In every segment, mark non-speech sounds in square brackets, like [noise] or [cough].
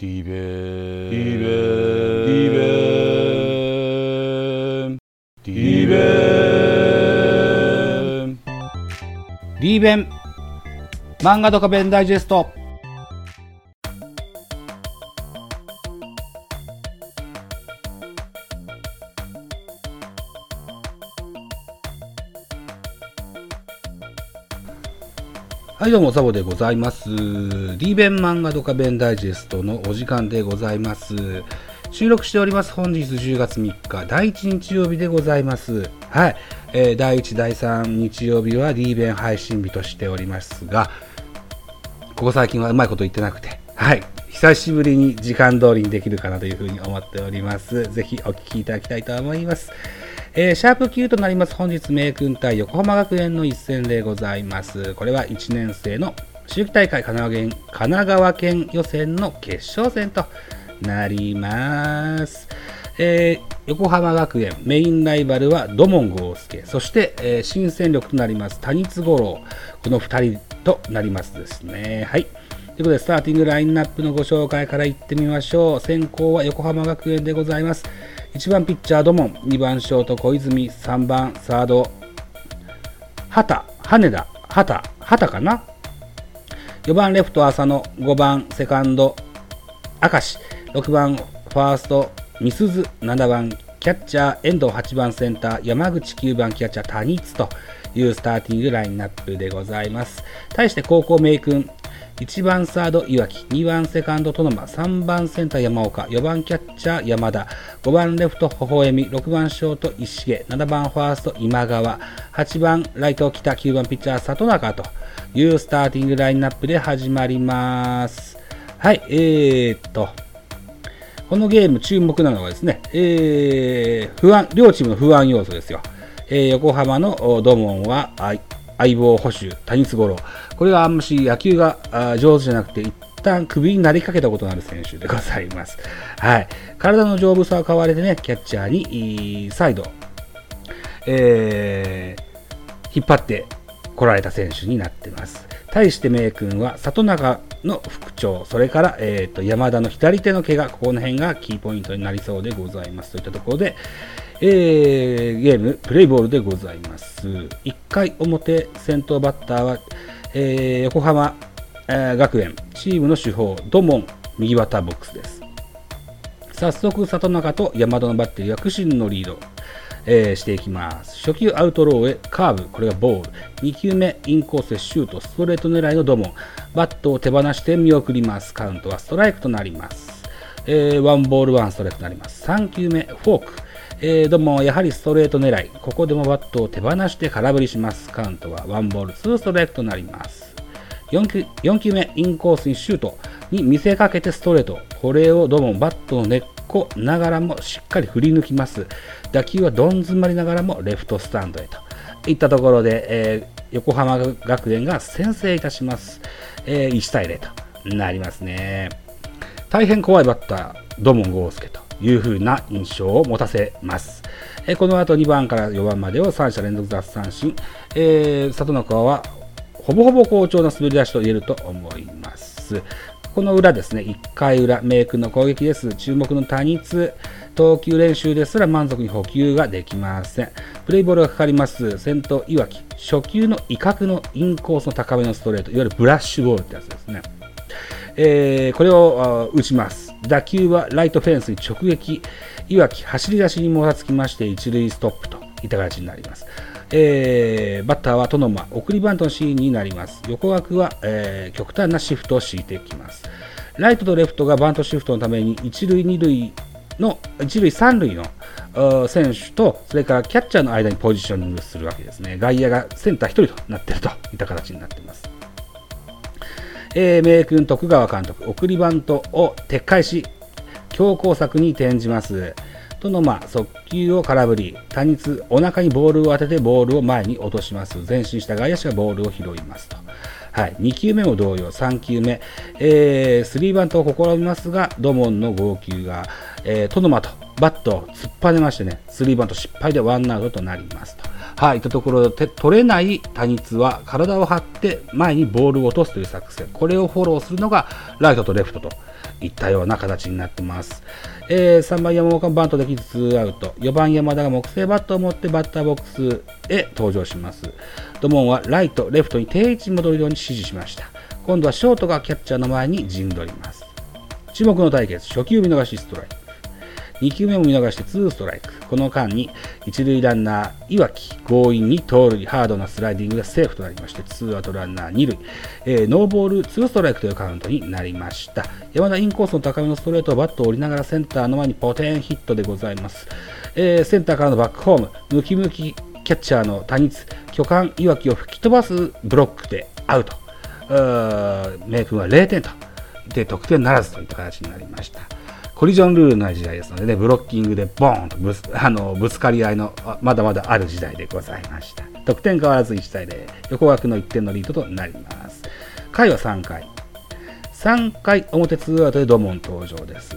ディベディベディベディベリーベン漫画ドカベンダイジェストはいどうもザボでございます。リーベン漫画ドカベンダイジェストのお時間でございます。収録しております。本日10月3日第1日曜日でございます。はい、えー第1第3日曜日はリーベン配信日としておりますがここ最近はうまいこと言ってなくて。はい。久しぶりに時間通りにできるかなというふうに思っております。ぜひお聞きいただきたいと思います。えーシャープ Q となります。本日名君対横浜学園の一戦でございます。これは1年生の秋季大会神奈川県神奈川県予選の決勝戦となります、えー横浜学園メインライバルは土門豪介。そして、えー新戦力となります谷津五郎。この2人となりますですね。はい。ということで、スターティングラインナップのご紹介からいってみましょう。先行は横浜学園でございます。1番ピッチャー、土門、2番ショート、小泉、3番サード、畑、羽田、畑、畑かな ?4 番レフト、浅野、5番セカンド、明石、6番ファースト、美鈴、7番キャッチャー、遠藤8番センター、山口9番キャッチャー、谷津というスターティングラインナップでございます。対して高校名君、1番サード岩木、2番セカンドトノマ、3番センター山岡、4番キャッチャー山田、5番レフト微笑み、6番ショート石毛、7番ファースト今川、8番ライト北、9番ピッチャー里中というスターティングラインナップで始まります。はい、えーっと、このゲーム注目なのはですね、えー不安、両チームの不安要素ですよ。えー横浜のドモンは相棒捕手、谷津五郎。これがあんまし野球が上手じゃなくて、一旦首になりかけたことのある選手でございます。はい。体の丈夫さは買われてね、キャッチャーにサイド、えー引っ張って来られた選手になってます。対して名君は里中の副長、それから、えー、と山田の左手の怪我、ここの辺がキーポイントになりそうでございます。といったところで、えーゲーム、プレイボールでございます。1回表、先頭バッターは、えー横浜、えー学園、チームの主砲、土門、右バッターボックスです。早速、里中と山田のバッテリーは苦心のリード、えーしていきます。初球アウトローへカーブ、これがボール。2球目インコースへシュート、ストレート狙いのドモン。バットを手放して見送ります。カウントはストライクとなります。えーワンボールワンストライクとなります。3球目フォーク。えードモンやはりストレート狙い。ここでもバットを手放して空振りします。カウントはワンボールツーストライクとなります。4球 ,4 球目インコースにシュートに見せかけてストレートこれをどうもバットの根っこながらもしっかり振り抜きます。打球はどん詰まりながらもレフトスタンドへと。いったところで、えー横浜学園が先制いたします、えー1対0となりますね。大変怖いバッター、土門豪介という風な印象を持たせます。えこの後2番から4番までを3者連続奪三振、えー里中はほぼほぼ好調な滑り出しと言えると思います。この裏ですね、1回裏、メイクの攻撃です。注目の谷津、投球練習ですら満足に補給ができません。プレイボールがかかります。先頭、いわき、初球の威嚇のインコースの高めのストレート、いわゆるブラッシュボールってやつですね。えーこれを打ちます。打球はライトフェンスに直撃。いわき走り出しにもたつきまして一塁ストップといった形になります。えーバッターはトノマ送りバントのシーンになります。横枠は、えー極端なシフトを敷いていきます。ライトとレフトがバントシフトのために一塁二塁の一塁三塁の選手とそれからキャッチャーの間にポジショニングするわけですね。外野がセンター1人となっているといった形になっています。え、名君徳川監督、送りバントを撤回し、強攻策に転じます。とのま速球を空振り、谷津、お腹にボールを当ててボールを前に落とします。前進した外野手がボールを拾いますと。はい、2球目も同様、3球目、えー、スリーバントを試みますが、ドモンの号泣が、えー、トノマとバットを突っ張ねましてね、スリーバント失敗でワンアウトとなりますと。はい、ったところで取れない谷津は体を張って前にボールを落とすという作戦。これをフォローするのがライトとレフトといったような形になってます。えー、3番山岡バントできず2アウト。4番山田が木製バットを持ってバッターボックスへ登場します。ドモンはライト、レフトに定位置に戻るように指示しました。今度はショートがキャッチャーの前に陣取ります。注目の対決、初球見逃しストライク。2球目も見逃して2ストライク。この間に一塁ランナー、岩木、強引に盗塁、ハードなスライディングでセーフとなりまして、ツーアウトランナー2塁、えー、ノーボール2ストライクというカウントになりました。山田インコースの高めのストレートをバットを折りながらセンターの前にポテンヒットでございます。えー、センターからのバックホーム、ムキムキキャッチャーの谷津、巨漢岩木を吹き飛ばすブロックでアウト。名君は0点と。で、得点ならずといった形になりました。コリジョンルールのない時代ですのでね、ブロッキングでボーンとぶつ [laughs] あのぶつかり合いのまだまだある時代でございました。得点変わらず1対0、横枠の1点のリードとなります。回は3回。3回表ツーアウトでドモン登場です。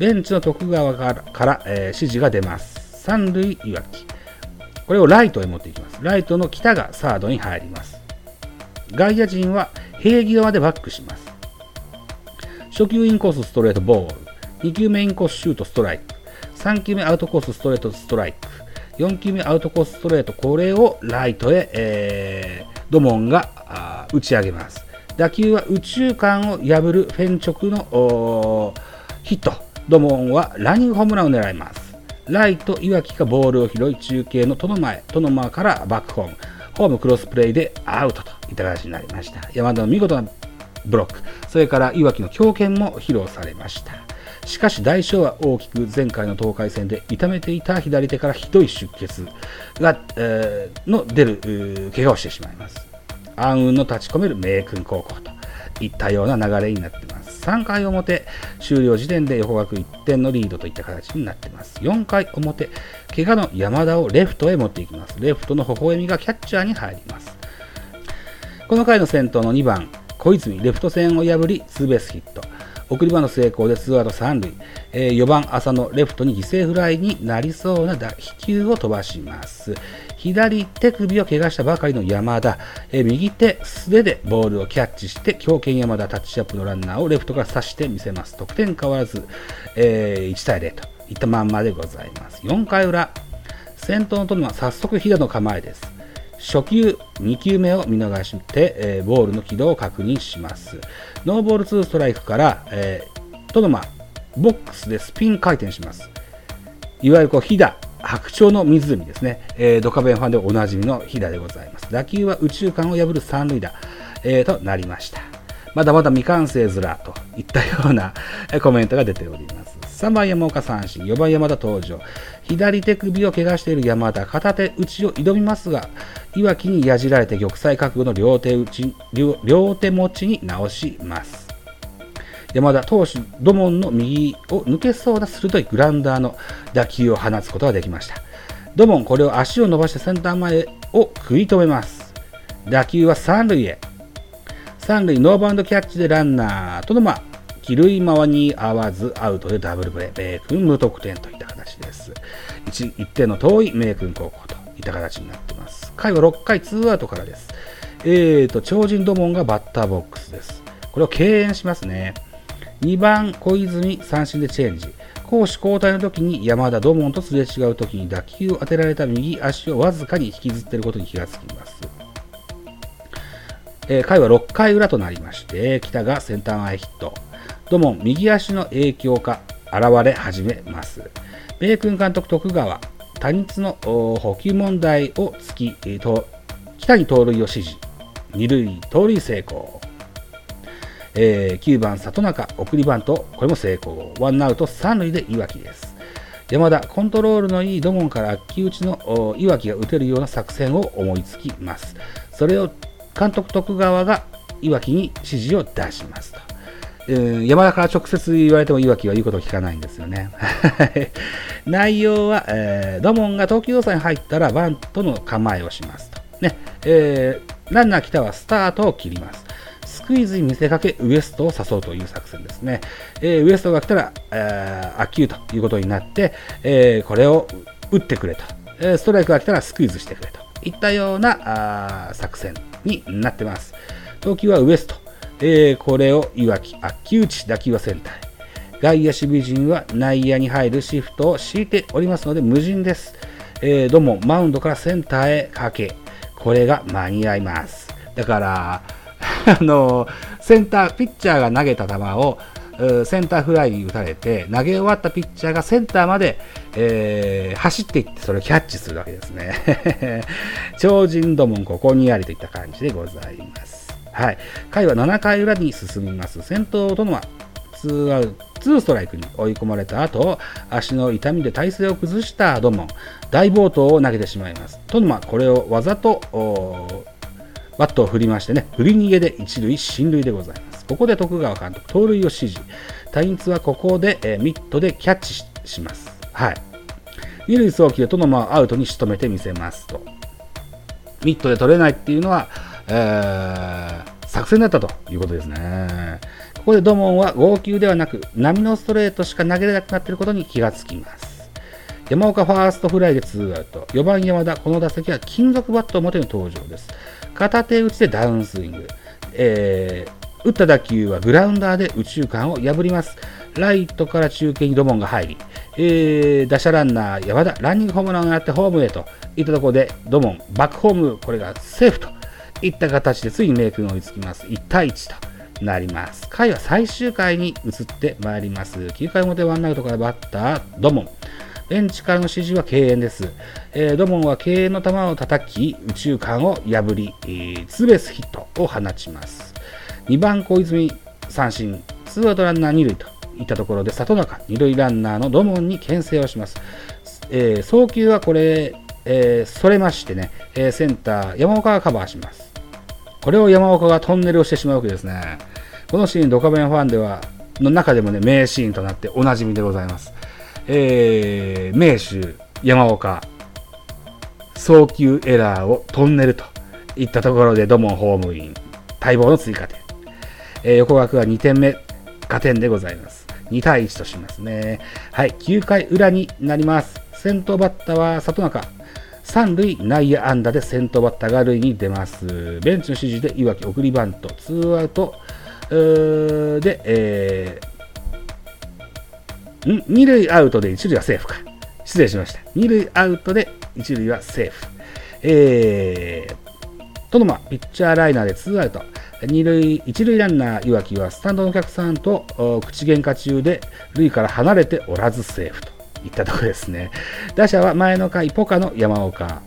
ベンチの徳川からから、えー、指示が出ます。三塁いわき。これをライトへ持っていきます。ライトの北がサードに入ります。外野陣は平際でバックします。初球インコースストレートボール。2球目インコースシュートストライク。3球目アウトコースストレートストライク。4球目アウトコースストレート。これをライトへ、えー、ドモンが打ち上げます。打球は宇宙間を破るフェン直のヒット。ドモンはランニングホームランを狙います。ライト、岩木がボールを拾い中継のトの前、トの前からバックホーム。ホームクロスプレーでアウトといった形になりました。山田の見事なブロック、それから岩木の強肩も披露されました。しかし代償は大きく前回の東海戦で痛めていた左手からひどい出血が、えー、の出る怪我をしてしまいます。暗雲の立ち込める名君高校といったような流れになっています。3回表終了時点で横学1点のリードといった形になっています。4回表、怪我の山田をレフトへ持っていきます。レフトの微笑みがキャッチャーに入ります。この回の先頭の2番、小泉、レフト線を破りツーベースヒット。送り場の成功でツーアウト3塁、えー、4番浅野レフトに犠牲フライになりそうな飛球を飛ばします。左手首を怪我したばかりの山田、えー、右手素手でボールをキャッチして強肩山田タッチアップのランナーをレフトから刺してみせます。得点変わらず、えー、1対0といったまんまでございます。4回裏。先頭のトムは早速飛騨の構えです。初球、2球目を見逃して、えー、ボールの軌道を確認します。ノーボール2ストライクから、えー、トドマ、ボックスでスピン回転します。いわゆるこう、飛騨、白鳥の湖ですね。えー、ドカベンファンでおなじみの飛騨でございます。打球は宇宙間を破る三塁打、えー、となりました。まだまだ未完成ずらといったようなコメントが出ております。3番山岡三振、4番山田登場。左手首を怪我している山田、片手打ちを挑みますが、いわきにやじられて玉砕覚悟の両手打ち両手持ちに直します。山田投手、土門の右を抜けそうな鋭いグラウンダーの打球を放つことができました。土門、これを足を伸ばしてセンター前を食い止めます。打球は三塁へ。三塁ノーバウンドキャッチでランナーとのま帰塁間に合わずアウトでダブルプレー、米君無得点といった形です。1, 1点の遠い名君高校といった形になっています。回は6回ツーアウトからです。えーと、超人土門がバッターボックスです。これを敬遠しますね。2番小泉三振でチェンジ。攻守交代の時に山田土門とすれ違う時に打球を当てられた右足をわずかに引きずっていることに気がつきます。えー、回は6回裏となりまして、北がセンター前ヒット。土門右足の影響か現れ始めます。米軍監督徳川、多日の補給問題を突き、えー、と北に盗塁を指示。二塁盗塁成功。えー、9番里中送りバント、これも成功。ワンアウト三塁で岩木です。山田、コントロールのいい土門から秋打ちの岩木が打てるような作戦を思いつきます。それを監督徳川が岩木に指示を出しますと。山田から直接言われてもいいわけは言うことを聞かないんですよね。[laughs] 内容は、えー、ドモンが投球動作に入ったらバントの構えをしますと。ねえー、ランナー来たはスタートを切ります。スクイズに見せかけウエストを誘うという作戦ですね。え、ウエストが来たら、えー、アキューということになって、え、これを打ってくれと、えストライクが来たらスクイズしてくれといったようなあ作戦になってます。投球はウエスト、えこれをいわき、秋内打球はセンターへ。外野守備陣は内野に入るシフトを敷いておりますので無人です。えー、どうもマウンドからセンターへかけ、これが間に合います。だから、[laughs] あの、センター、ピッチャーが投げた球を、センターフライに打たれて、投げ終わったピッチャーがセンターまで、えー、走っていって、それをキャッチするわけですね。[laughs] 超人どもんここにありといった感じでございます。はい。回は7回裏に進みます。先頭とのは2アウト、ストライクに追い込まれた後、足の痛みで体勢を崩したドモン、大暴投を投げてしまいます。トノマ、これをわざとバットを振りましてね、振り逃げで一塁進塁でございます。ここで徳川監督、盗塁を指示。タインツはここで、えー、ミットでキャッチします。はい。二塁送球でトノマをアウトに仕留めてみせますと。ミットで取れないっていうのは、え、作戦だったということですね。ここでドモンは剛球ではなく並のストレートしか投げれなくなっていることに気がつきます。山岡ファーストフライでツーアウト。4番山田、この打席は金属バットを持っての登場です。片手打ちでダウンスイング。えー、打った打球はグラウンダーで右中間を破ります。ライトから中継にドモンが入り、えー、打者ランナー山田、ランニングホームランをやってホームへといったところで、ドモン、バックホーム、これがセーフといった形でついにメイクが追いつきます。1対1と。なります。回は最終回に移ってまいります。9回表ワンアウトからバッター、ドモン。ベンチからの指示は敬遠です。えー、ドモンは敬遠の球を叩き、宇宙間を破り、えー、ツーベースヒットを放ちます。2番小泉三振、ツーアウトランナー2塁といったところで、里中、2塁ランナーのドモンに牽制をします。えー、送球はこれ、えー、それましてね、えー、センター、山岡がカバーします。これを山岡がトンネルをしてしまうわけですね。このシーン、ドカベンファンでは、の中でもね、名シーンとなっておなじみでございます。えー、名手、山岡、送球エラーをトンネルといったところで、ドモンホームイン、待望の追加点。えー、横枠は2点目、加点でございます。2対1としますね。はい、9回裏になります。先頭バッターは里中。三塁内野安打で先頭バッターが塁に出ます。ベンチの指示で岩木送りバント、ツーアウト、で、えー、ん2塁アウトで1塁はセーフか。失礼しました。2塁アウトで1塁はセーフ。えー、トノマ、ピッチャーライナーで2アウト。二塁1塁ランナー、岩木はスタンドのお客さんと口喧嘩中で、塁から離れておらずセーフといったところですね。打者は前の回、ポカの山岡。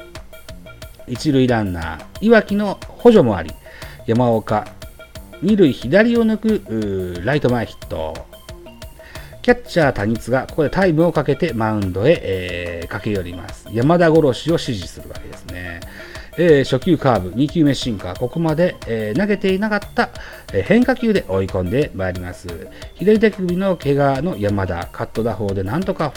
一塁ランナー、岩木の補助もあり、山岡、二塁左を抜くライト前ヒット。キャッチャー谷津がここでタイムをかけてマウンドへ、えー、駆け寄ります。山田殺しを指示するわけですね。えー、初球カーブ、2球目シンカー、ここまで、えー、投げていなかった、えー、変化球で追い込んでまいります。左手首の怪我の山田、カット打法でなんとか、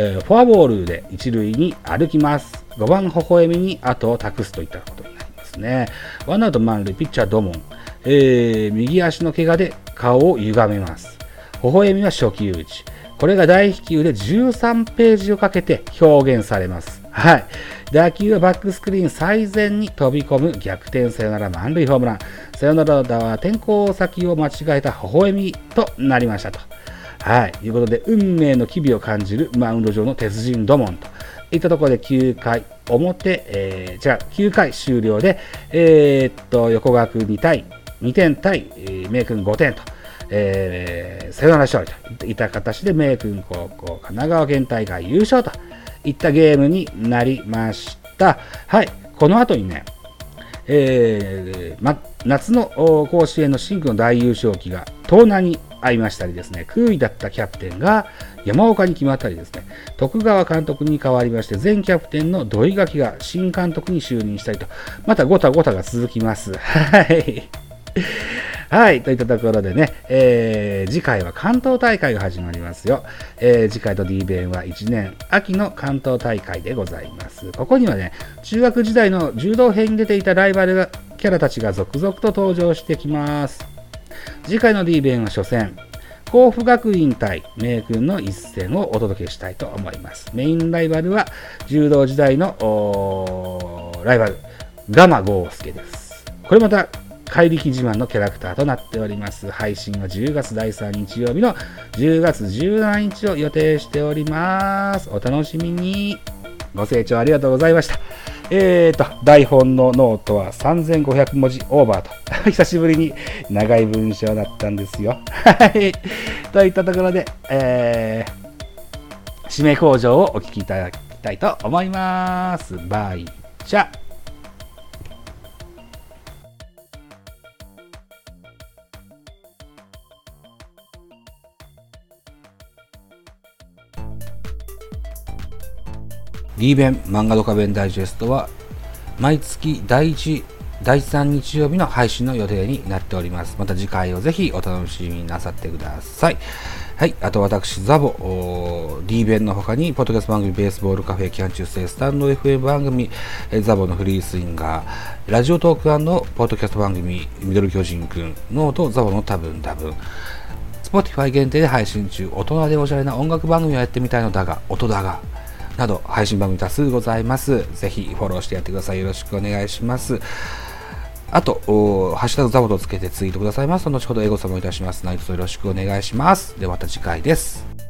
えフォアボールで一塁に歩きます。5番微笑みに後を託すといったことになりますね。ワンアウト満塁、ピッチャードモン。えー、右足の怪我で顔を歪めます。微笑みは初球打ち。これが大飛球で13ページをかけて表現されます。はい。打球はバックスクリーン最前に飛び込む逆転サヨナラ満塁ホームラン。サヨナラ打は転校先を間違えた微笑みとなりましたと。はい。ということで、運命の機微を感じるマウンド上の鉄人ドモンといったところで9回表、えー、じゃあ9回終了で、えー、っと、横学2対2点対、えー、名君5点と、えー、サヨナラ勝利といった形で名君高校神奈川県大会優勝といったゲームになりました。はい、この後にね、えーま、夏の甲子園の深紅の大優勝旗が盗難に遭いましたりですね、空位だったキャプテンが山岡に決まったりですね、徳川監督に代わりまして、前キャプテンの土井垣が新監督に就任したりと、またごたごたが続きます。はい。はい、といったところでね、えー次回は関東大会が始まりますよ。えー次回と D 弁は1年秋の関東大会でございます。ここにはね、中学時代の柔道編に出ていたライバルキャラたちが続々と登場してきます。次回の D 弁は初戦、甲府学院対明君の一戦をお届けしたいと思います。メインライバルは柔道時代のライバル、ガマゴースケです。これまた怪力自慢のキャラクターとなっております。配信は10月第3日曜日の10月17日を予定しております。お楽しみに。ご清聴ありがとうございました。えーと、台本のノートは3500文字オーバーと、[laughs] 久しぶりに長い文章だったんですよ。[laughs] はい。といったところで、えー、締め口上をお聞きいただきたいと思います。バイチャ。D 弁漫画ドカ弁ダイジェストは毎月第1第3日曜日の配信の予定になっております。また次回をぜひお楽しみになさってください。はいあと私ザボ D 弁の他にポッドキャスト番組ベースボールカフェキャン中世スタンド FM 番組ザボのフリースインガーラジオトークポッドキャスト番組ミドル巨人くんノートザボの多分多分 Spotify 限定で配信中。大人でおしゃれな音楽番組をやってみたいのだが音だが。など配信番組多数ございます。ぜひフォローしてやってください。よろしくお願いします。あと、ハッシュタグザボとつけてツイートくださいます、後ほどエゴサもいたします。何卒よろしくお願いします。ではまた次回です。